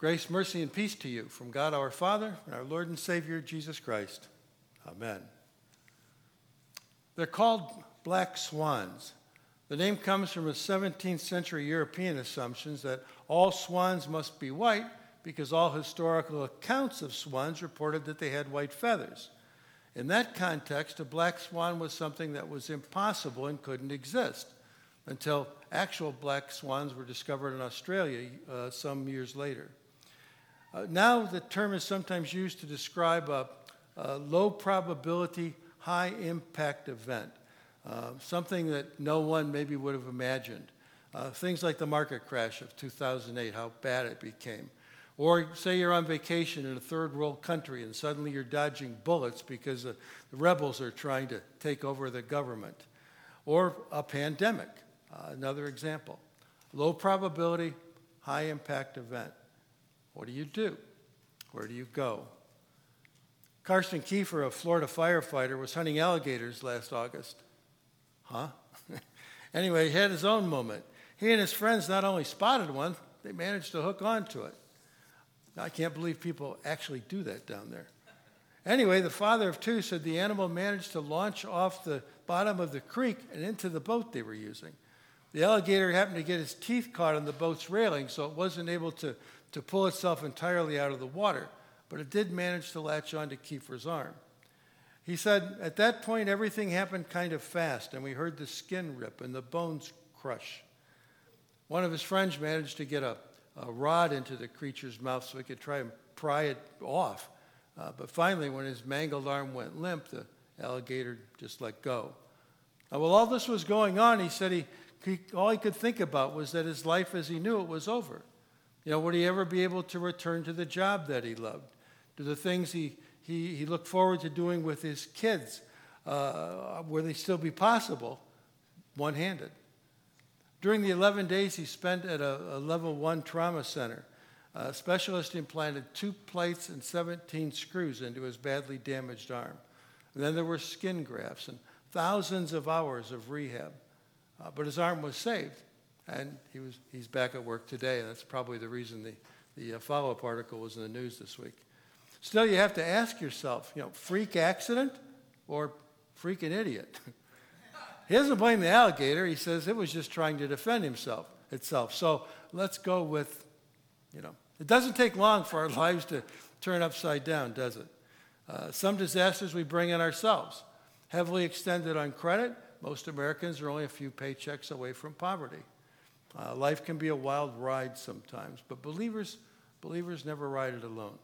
Grace, mercy, and peace to you from God our Father and our Lord and Savior Jesus Christ. Amen. They're called black swans. The name comes from a 17th century European assumptions that all swans must be white because all historical accounts of swans reported that they had white feathers. In that context, a black swan was something that was impossible and couldn't exist until actual black swans were discovered in Australia uh, some years later. Uh, now, the term is sometimes used to describe a, a low probability, high impact event, uh, something that no one maybe would have imagined. Uh, things like the market crash of 2008, how bad it became. Or say you're on vacation in a third world country and suddenly you're dodging bullets because the rebels are trying to take over the government. Or a pandemic, uh, another example. Low probability, high impact event. What do you do? Where do you go? Karsten Kiefer, a Florida firefighter, was hunting alligators last August. Huh? anyway, he had his own moment. He and his friends not only spotted one, they managed to hook onto it. I can't believe people actually do that down there. Anyway, the father of two said the animal managed to launch off the bottom of the creek and into the boat they were using. The alligator happened to get his teeth caught on the boat's railing, so it wasn't able to to pull itself entirely out of the water, but it did manage to latch onto Kiefer's arm. He said, At that point, everything happened kind of fast, and we heard the skin rip and the bones crush. One of his friends managed to get a, a rod into the creature's mouth so he could try and pry it off. Uh, but finally, when his mangled arm went limp, the alligator just let go. Now, while all this was going on, he said he, he, all he could think about was that his life as he knew it was over. You know, would he ever be able to return to the job that he loved? To the things he, he, he looked forward to doing with his kids? Uh, they still be possible one handed? During the 11 days he spent at a, a level one trauma center, a specialist implanted two plates and 17 screws into his badly damaged arm. And then there were skin grafts and thousands of hours of rehab. Uh, but his arm was saved and he was, he's back at work today, that's probably the reason the, the uh, follow up article was in the news this week. Still, you have to ask yourself, you know, freak accident or freaking idiot? he doesn't blame the alligator. He says it was just trying to defend himself itself. So let's go with, you know, it doesn't take long for our lives to turn upside down, does it? Uh, some disasters we bring on ourselves. Heavily extended on credit, most Americans are only a few paychecks away from poverty. Uh, life can be a wild ride sometimes, but believers, believers never ride it alone.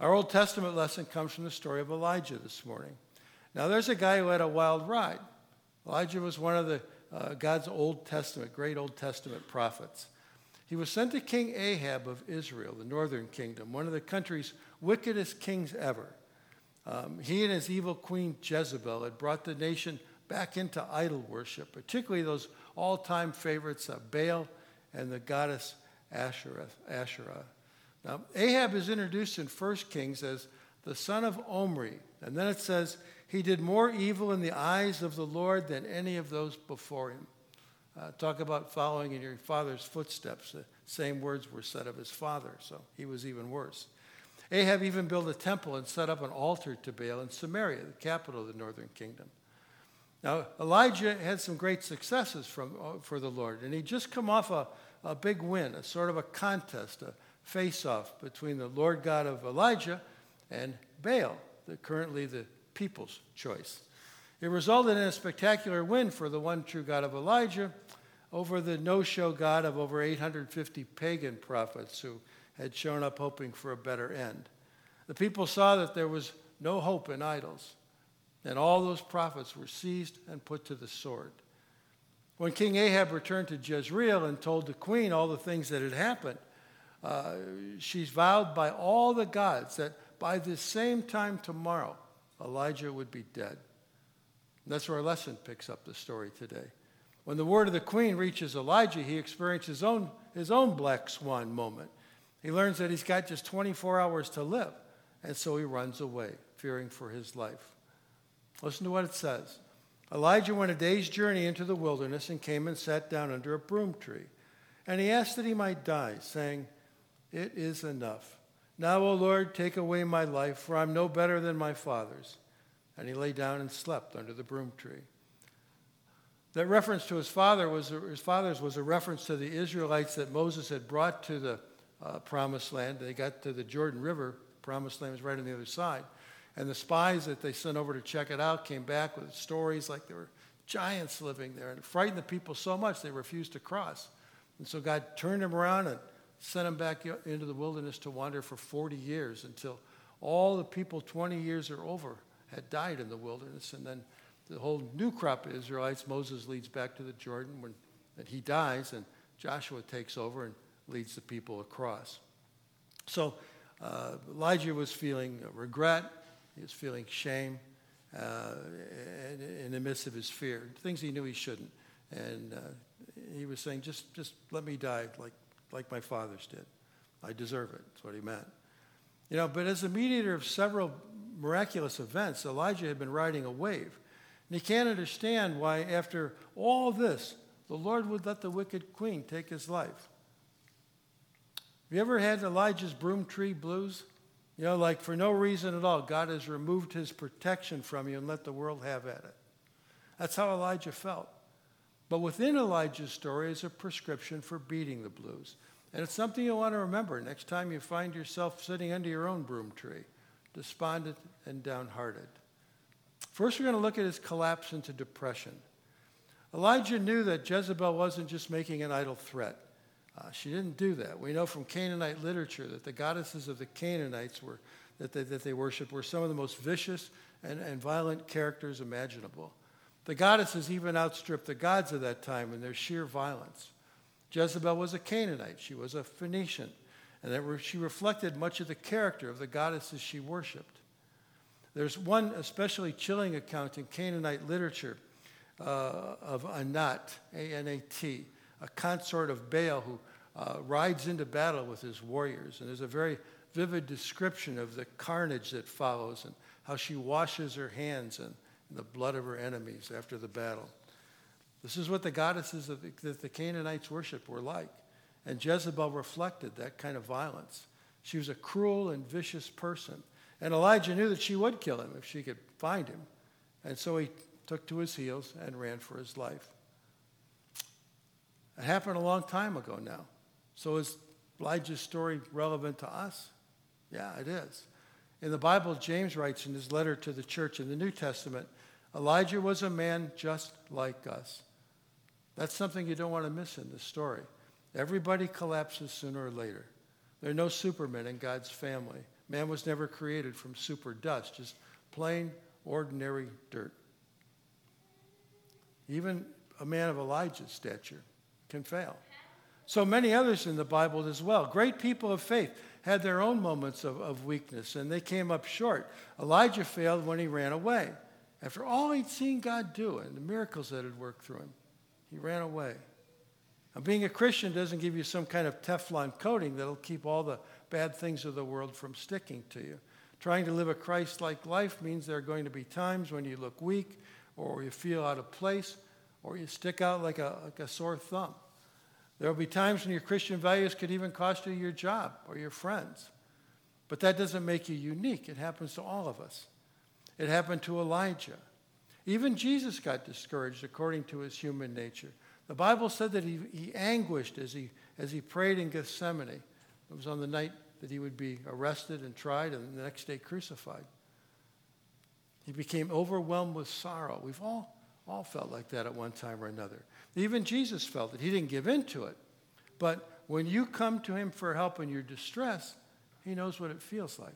Our Old Testament lesson comes from the story of Elijah this morning. Now, there's a guy who had a wild ride. Elijah was one of the uh, God's Old Testament, great Old Testament prophets. He was sent to King Ahab of Israel, the northern kingdom, one of the country's wickedest kings ever. Um, he and his evil queen Jezebel had brought the nation back into idol worship, particularly those all time favorites of Baal and the goddess Asherah. Asherah. Now, Ahab is introduced in 1 Kings as the son of Omri, and then it says, he did more evil in the eyes of the Lord than any of those before him. Uh, talk about following in your father's footsteps. The same words were said of his father, so he was even worse. Ahab even built a temple and set up an altar to Baal in Samaria, the capital of the northern kingdom. Now, Elijah had some great successes from, uh, for the Lord, and he'd just come off a, a big win, a sort of a contest, a face off between the Lord God of Elijah and Baal, the, currently the people's choice. It resulted in a spectacular win for the one true God of Elijah over the no show God of over 850 pagan prophets who had shown up hoping for a better end. The people saw that there was no hope in idols. And all those prophets were seized and put to the sword. When King Ahab returned to Jezreel and told the queen all the things that had happened, uh, she's vowed by all the gods that by this same time tomorrow, Elijah would be dead. And that's where our lesson picks up the story today. When the word of the queen reaches Elijah, he experiences his own, his own black swan moment. He learns that he's got just 24 hours to live, and so he runs away, fearing for his life. Listen to what it says. Elijah went a day's journey into the wilderness and came and sat down under a broom tree. And he asked that he might die, saying, It is enough. Now, O Lord, take away my life, for I'm no better than my fathers. And he lay down and slept under the broom tree. That reference to his father was his father's was a reference to the Israelites that Moses had brought to the uh, promised land. They got to the Jordan River. Promised land was right on the other side. And the spies that they sent over to check it out came back with stories like there were giants living there. And it frightened the people so much they refused to cross. And so God turned them around and sent them back into the wilderness to wander for 40 years until all the people 20 years or over had died in the wilderness. And then the whole new crop of Israelites, Moses leads back to the Jordan when and he dies, and Joshua takes over and leads the people across. So uh, Elijah was feeling regret, he was feeling shame uh, in, the midst of his fear, things he knew he shouldn't. And uh, he was saying, just, just let me die like, like my fathers did. I deserve it. That's what he meant. You know, but as a mediator of several miraculous events, Elijah had been riding a wave. And he can't understand why, after all this, the Lord would let the wicked queen take his life. Have you ever had Elijah's broom tree blues? You know, like for no reason at all, God has removed his protection from you and let the world have at it. That's how Elijah felt. But within Elijah's story is a prescription for beating the blues. And it's something you'll want to remember next time you find yourself sitting under your own broom tree, despondent and downhearted. First, we're going to look at his collapse into depression. Elijah knew that Jezebel wasn't just making an idle threat. Uh, she didn't do that. We know from Canaanite literature that the goddesses of the Canaanites were, that they, that they worshiped were some of the most vicious and, and violent characters imaginable. The goddesses even outstripped the gods of that time in their sheer violence. Jezebel was a Canaanite, she was a Phoenician, and that she reflected much of the character of the goddesses she worshiped. There's one especially chilling account in Canaanite literature uh, of Anat, A N A T, a consort of Baal who uh, rides into battle with his warriors. And there's a very vivid description of the carnage that follows and how she washes her hands in, in the blood of her enemies after the battle. This is what the goddesses the, that the Canaanites worship were like. And Jezebel reflected that kind of violence. She was a cruel and vicious person. And Elijah knew that she would kill him if she could find him. And so he took to his heels and ran for his life. It happened a long time ago now. So is Elijah's story relevant to us? Yeah, it is. In the Bible, James writes in his letter to the church in the New Testament Elijah was a man just like us. That's something you don't want to miss in this story. Everybody collapses sooner or later. There are no supermen in God's family. Man was never created from super dust, just plain, ordinary dirt. Even a man of Elijah's stature can fail. So many others in the Bible as well. Great people of faith had their own moments of, of weakness and they came up short. Elijah failed when he ran away. After all he'd seen God do and the miracles that had worked through him, he ran away. Now, being a Christian doesn't give you some kind of Teflon coating that'll keep all the bad things of the world from sticking to you. Trying to live a Christ like life means there are going to be times when you look weak or you feel out of place or you stick out like a, like a sore thumb. There will be times when your Christian values could even cost you your job or your friends. But that doesn't make you unique. It happens to all of us. It happened to Elijah. Even Jesus got discouraged according to his human nature. The Bible said that he, he anguished as he, as he prayed in Gethsemane. It was on the night that he would be arrested and tried and the next day crucified. He became overwhelmed with sorrow. We've all all felt like that at one time or another. Even Jesus felt it. He didn't give in to it. But when you come to him for help in your distress, he knows what it feels like.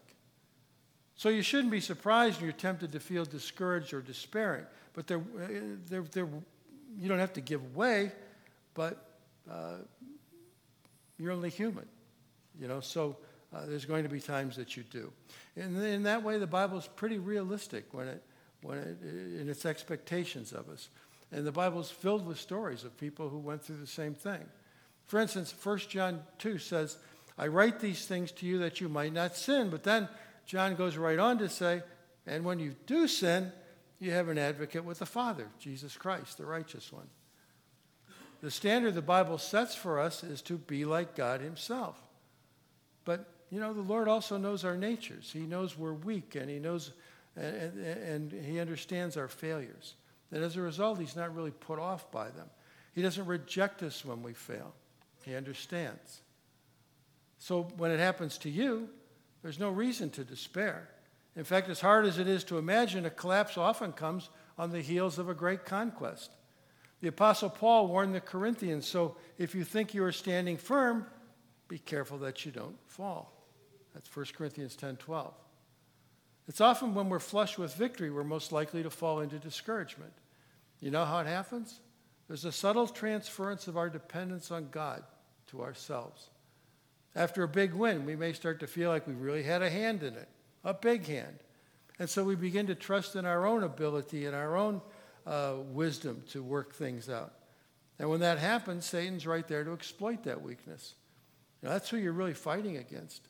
So you shouldn't be surprised when you're tempted to feel discouraged or despairing. But they're, they're, they're, you don't have to give way, but uh, you're only human. You know, so uh, there's going to be times that you do. And in that way, the Bible is pretty realistic when it when it, in its expectations of us. And the Bible is filled with stories of people who went through the same thing. For instance, 1 John 2 says, I write these things to you that you might not sin. But then John goes right on to say, and when you do sin, you have an advocate with the Father, Jesus Christ, the righteous one. The standard the Bible sets for us is to be like God Himself. But, you know, the Lord also knows our natures. He knows we're weak and He knows, and, and He understands our failures. And as a result, He's not really put off by them. He doesn't reject us when we fail, He understands. So when it happens to you, there's no reason to despair. In fact, as hard as it is to imagine, a collapse often comes on the heels of a great conquest. The Apostle Paul warned the Corinthians so if you think you are standing firm, be careful that you don't fall. That's 1 Corinthians 10 12. It's often when we're flush with victory, we're most likely to fall into discouragement. You know how it happens? There's a subtle transference of our dependence on God to ourselves. After a big win, we may start to feel like we really had a hand in it, a big hand. And so we begin to trust in our own ability and our own uh, wisdom to work things out. And when that happens, Satan's right there to exploit that weakness. That's who you're really fighting against.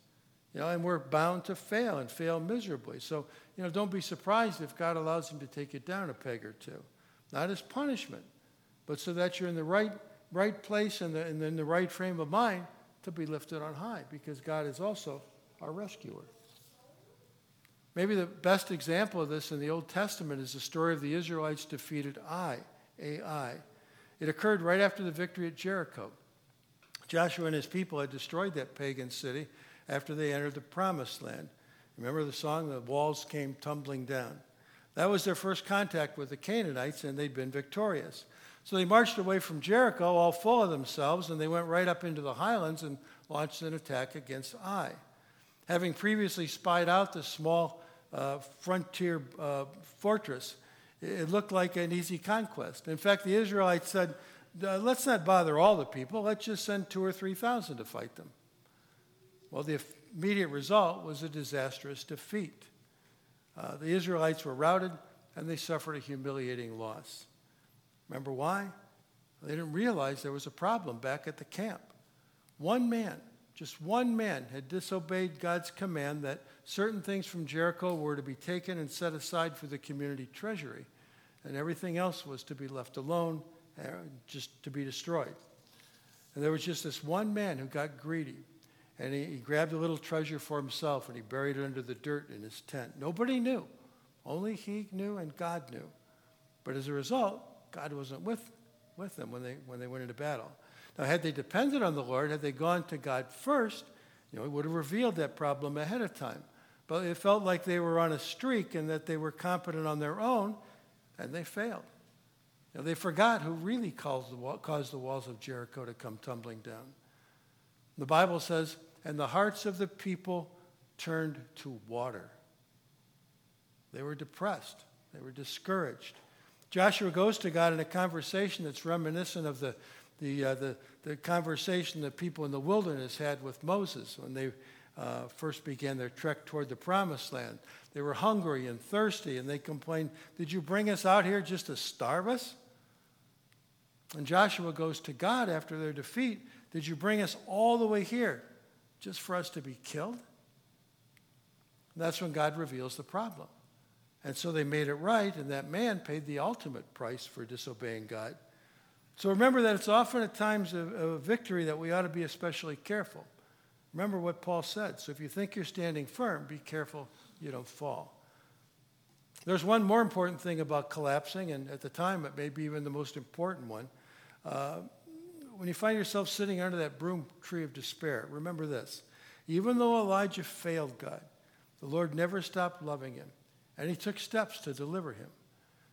You know, and we're bound to fail and fail miserably. So, you know, don't be surprised if God allows him to take it down a peg or two. Not as punishment, but so that you're in the right, right place and in, in the right frame of mind to be lifted on high, because God is also our rescuer. Maybe the best example of this in the Old Testament is the story of the Israelites defeated Ai, Ai. It occurred right after the victory at Jericho. Joshua and his people had destroyed that pagan city after they entered the promised land. Remember the song, The Walls Came Tumbling Down? That was their first contact with the Canaanites, and they'd been victorious. So they marched away from Jericho, all full of themselves, and they went right up into the highlands and launched an attack against Ai. Having previously spied out the small uh, frontier uh, fortress. It looked like an easy conquest. In fact, the Israelites said, let's not bother all the people, let's just send two or three thousand to fight them. Well, the immediate result was a disastrous defeat. Uh, the Israelites were routed and they suffered a humiliating loss. Remember why? They didn't realize there was a problem back at the camp. One man, just one man, had disobeyed God's command that certain things from Jericho were to be taken and set aside for the community treasury, and everything else was to be left alone, uh, just to be destroyed. And there was just this one man who got greedy, and he, he grabbed a little treasure for himself and he buried it under the dirt in his tent. Nobody knew, only he knew and God knew. But as a result, God wasn't with, with them when they, when they went into battle. Now, had they depended on the Lord, had they gone to God first, you know, he would have revealed that problem ahead of time. But it felt like they were on a streak and that they were competent on their own, and they failed. You know, they forgot who really caused the, wall, caused the walls of Jericho to come tumbling down. The Bible says, and the hearts of the people turned to water. They were depressed, they were discouraged. Joshua goes to God in a conversation that's reminiscent of the, the, uh, the, the conversation that people in the wilderness had with Moses when they uh, first began their trek toward the promised land. They were hungry and thirsty, and they complained, Did you bring us out here just to starve us? And Joshua goes to God after their defeat, Did you bring us all the way here just for us to be killed? And that's when God reveals the problem. And so they made it right, and that man paid the ultimate price for disobeying God. So remember that it's often at times of, victory that we ought to be especially careful. Remember what Paul said. So if you think you're standing firm, be careful you don't fall. There's one more important thing about collapsing, and at the time it may be even the most important one. Uh, when you find yourself sitting under that broom tree of despair, remember this. Even though Elijah failed God, the Lord never stopped loving him, and he took steps to deliver him.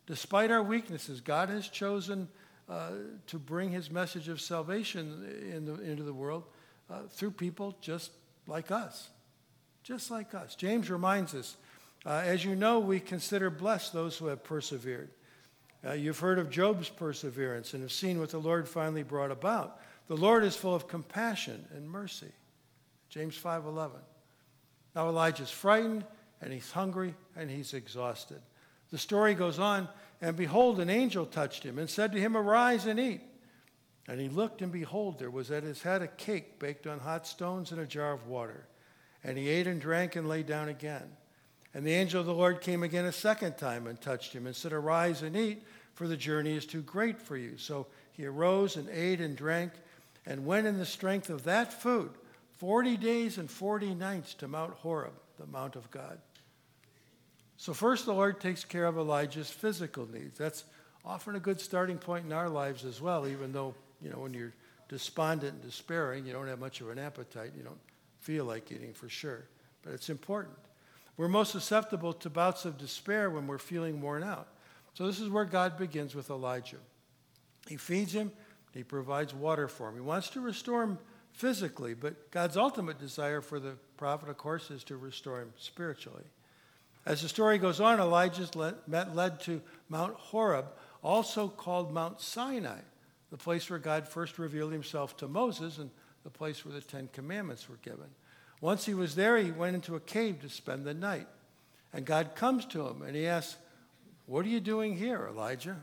Despite our weaknesses, God has chosen uh, to bring his message of salvation in the, into the world uh, through people just like us. Just like us. James reminds us uh, as you know, we consider blessed those who have persevered. Uh, you've heard of Job's perseverance and have seen what the Lord finally brought about. The Lord is full of compassion and mercy. James 5:11. Now Elijah's frightened and he's hungry and he's exhausted. The story goes on, and behold, an angel touched him and said to him, Arise and eat. And he looked, and behold, there was at his head a cake baked on hot stones and a jar of water. And he ate and drank and lay down again. And the angel of the Lord came again a second time and touched him and said, Arise and eat, for the journey is too great for you. So he arose and ate and drank. And went in the strength of that food, 40 days and 40 nights to Mount Horeb, the Mount of God. So, first, the Lord takes care of Elijah's physical needs. That's often a good starting point in our lives as well, even though, you know, when you're despondent and despairing, you don't have much of an appetite, you don't feel like eating for sure. But it's important. We're most susceptible to bouts of despair when we're feeling worn out. So, this is where God begins with Elijah. He feeds him, he provides water for him. He wants to restore him physically, but God's ultimate desire for the prophet, of course, is to restore him spiritually. As the story goes on, Elijah's led, led to Mount Horeb, also called Mount Sinai, the place where God first revealed himself to Moses and the place where the Ten Commandments were given. Once he was there, he went into a cave to spend the night. And God comes to him and he asks, What are you doing here, Elijah?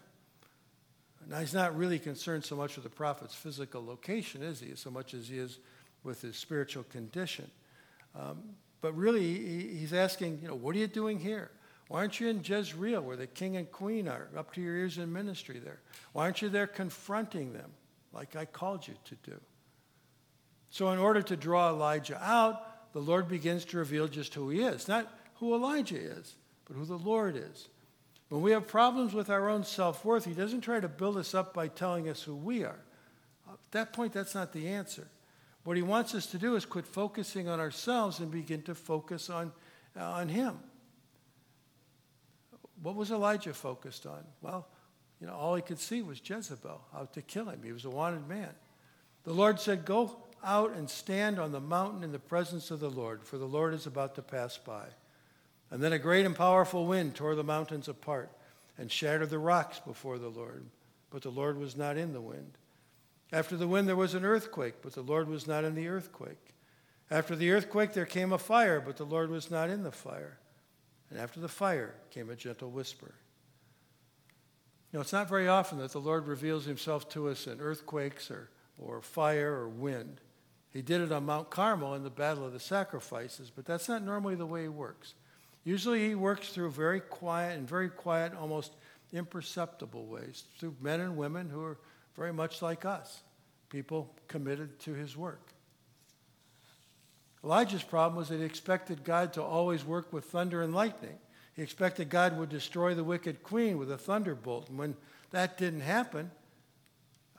Now, he's not really concerned so much with the prophet's physical location, is he, so much as he is with his spiritual condition. Um, but really, he, he's asking, you know, what are you doing here? Why aren't you in Jezreel, where the king and queen are, up to your ears in ministry there? Why aren't you there confronting them, like I called you to do? So, in order to draw Elijah out, the Lord begins to reveal just who he is. Not who Elijah is, but who the Lord is. When we have problems with our own self worth, he doesn't try to build us up by telling us who we are. At that point, that's not the answer. What he wants us to do is quit focusing on ourselves and begin to focus on, uh, on him. What was Elijah focused on? Well, you know, all he could see was Jezebel out to kill him. He was a wanted man. The Lord said, Go out and stand on the mountain in the presence of the Lord, for the Lord is about to pass by. And then a great and powerful wind tore the mountains apart and shattered the rocks before the Lord. But the Lord was not in the wind. After the wind, there was an earthquake, but the Lord was not in the earthquake. After the earthquake, there came a fire, but the Lord was not in the fire. And after the fire came a gentle whisper. You know, it's not very often that the Lord reveals himself to us in earthquakes or, or fire or wind. He did it on Mount Carmel in the Battle of the Sacrifices, but that's not normally the way he works. Usually he works through very quiet and very quiet, almost imperceptible ways, through men and women who are very much like us, people committed to his work. Elijah's problem was that he expected God to always work with thunder and lightning. He expected God would destroy the wicked queen with a thunderbolt. And when that didn't happen,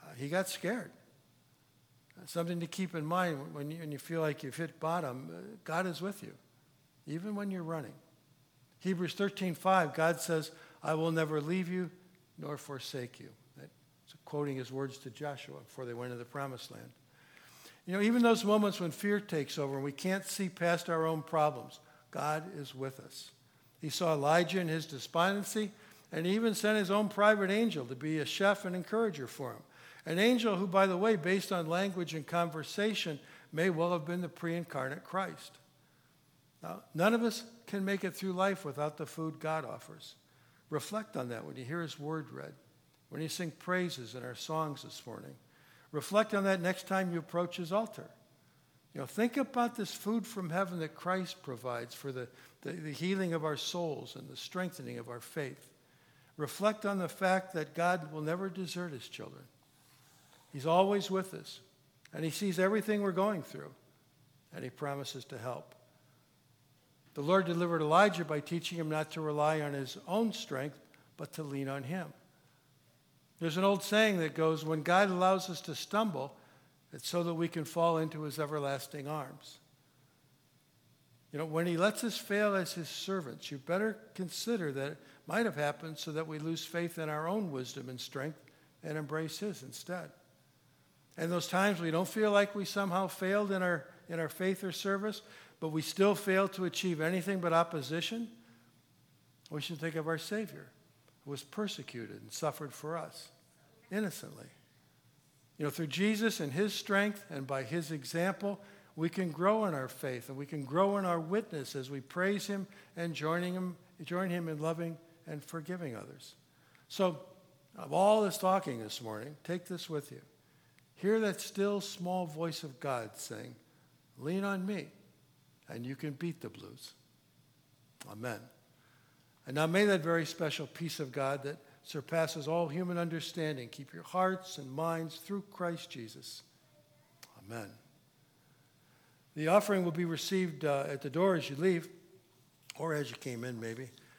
uh, he got scared. Something to keep in mind when you, when you feel like you've hit bottom. Uh, God is with you, even when you're running. Hebrews 13:5, God says, I will never leave you nor forsake you. That's quoting his words to Joshua before they went into the promised land. You know, even those moments when fear takes over and we can't see past our own problems, God is with us. He saw Elijah in his despondency and he even sent his own private angel to be a chef and encourager for him. An angel who, by the way, based on language and conversation, may well have been the pre incarnate Christ. Now, none of us can make it through life without the food God offers. Reflect on that when you hear His word read, when you sing praises in our songs this morning. Reflect on that next time you approach His altar. You know, think about this food from heaven that Christ provides for the, the, the healing of our souls and the strengthening of our faith. Reflect on the fact that God will never desert His children. He's always with us, and He sees everything we're going through, and He promises to help. The Lord delivered Elijah by teaching him not to rely on his own strength, but to lean on him. There's an old saying that goes, When God allows us to stumble, it's so that we can fall into his everlasting arms. You know, when he lets us fail as his servants, you better consider that it might have happened so that we lose faith in our own wisdom and strength and embrace his instead. And those times we don't feel like we somehow failed in our, in our faith or service, but we still fail to achieve anything but opposition, we should think of our Savior who was persecuted and suffered for us innocently. You know, through Jesus and his strength and by his example, we can grow in our faith and we can grow in our witness as we praise him and joining him, join him in loving and forgiving others. So, of all this talking this morning, take this with you. Hear that still small voice of God saying, Lean on me and you can beat the blues. Amen. And now may that very special peace of God that surpasses all human understanding keep your hearts and minds through Christ Jesus. Amen. The offering will be received uh, at the door as you leave, or as you came in, maybe.